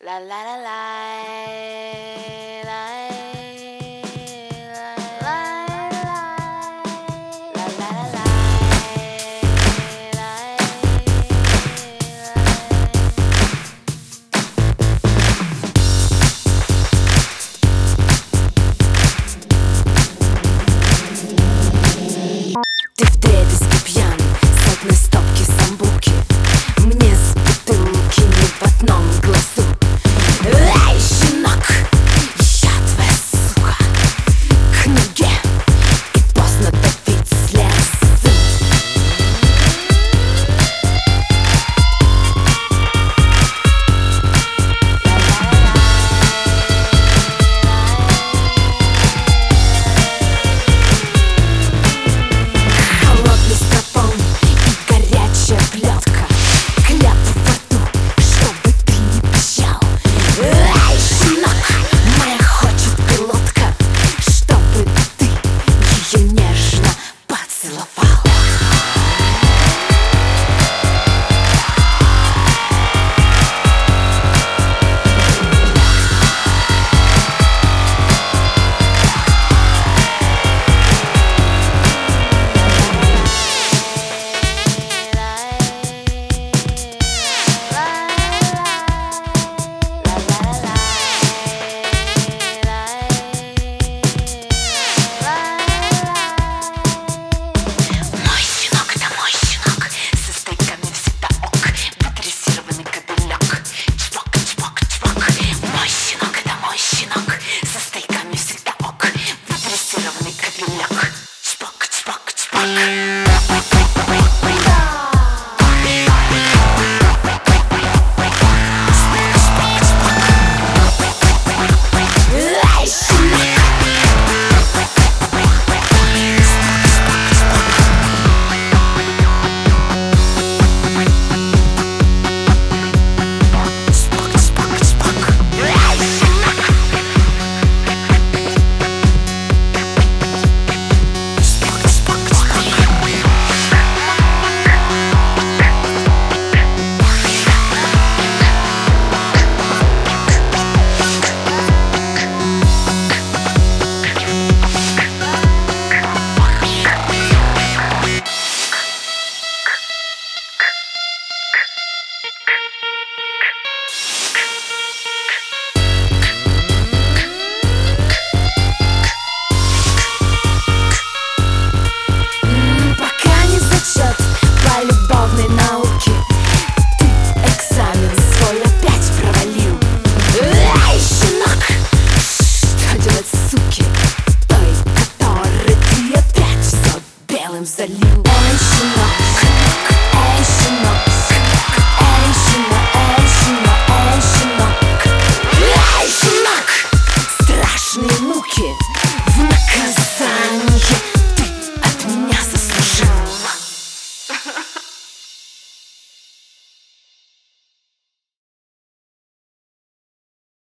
La la la la. fuck. Salut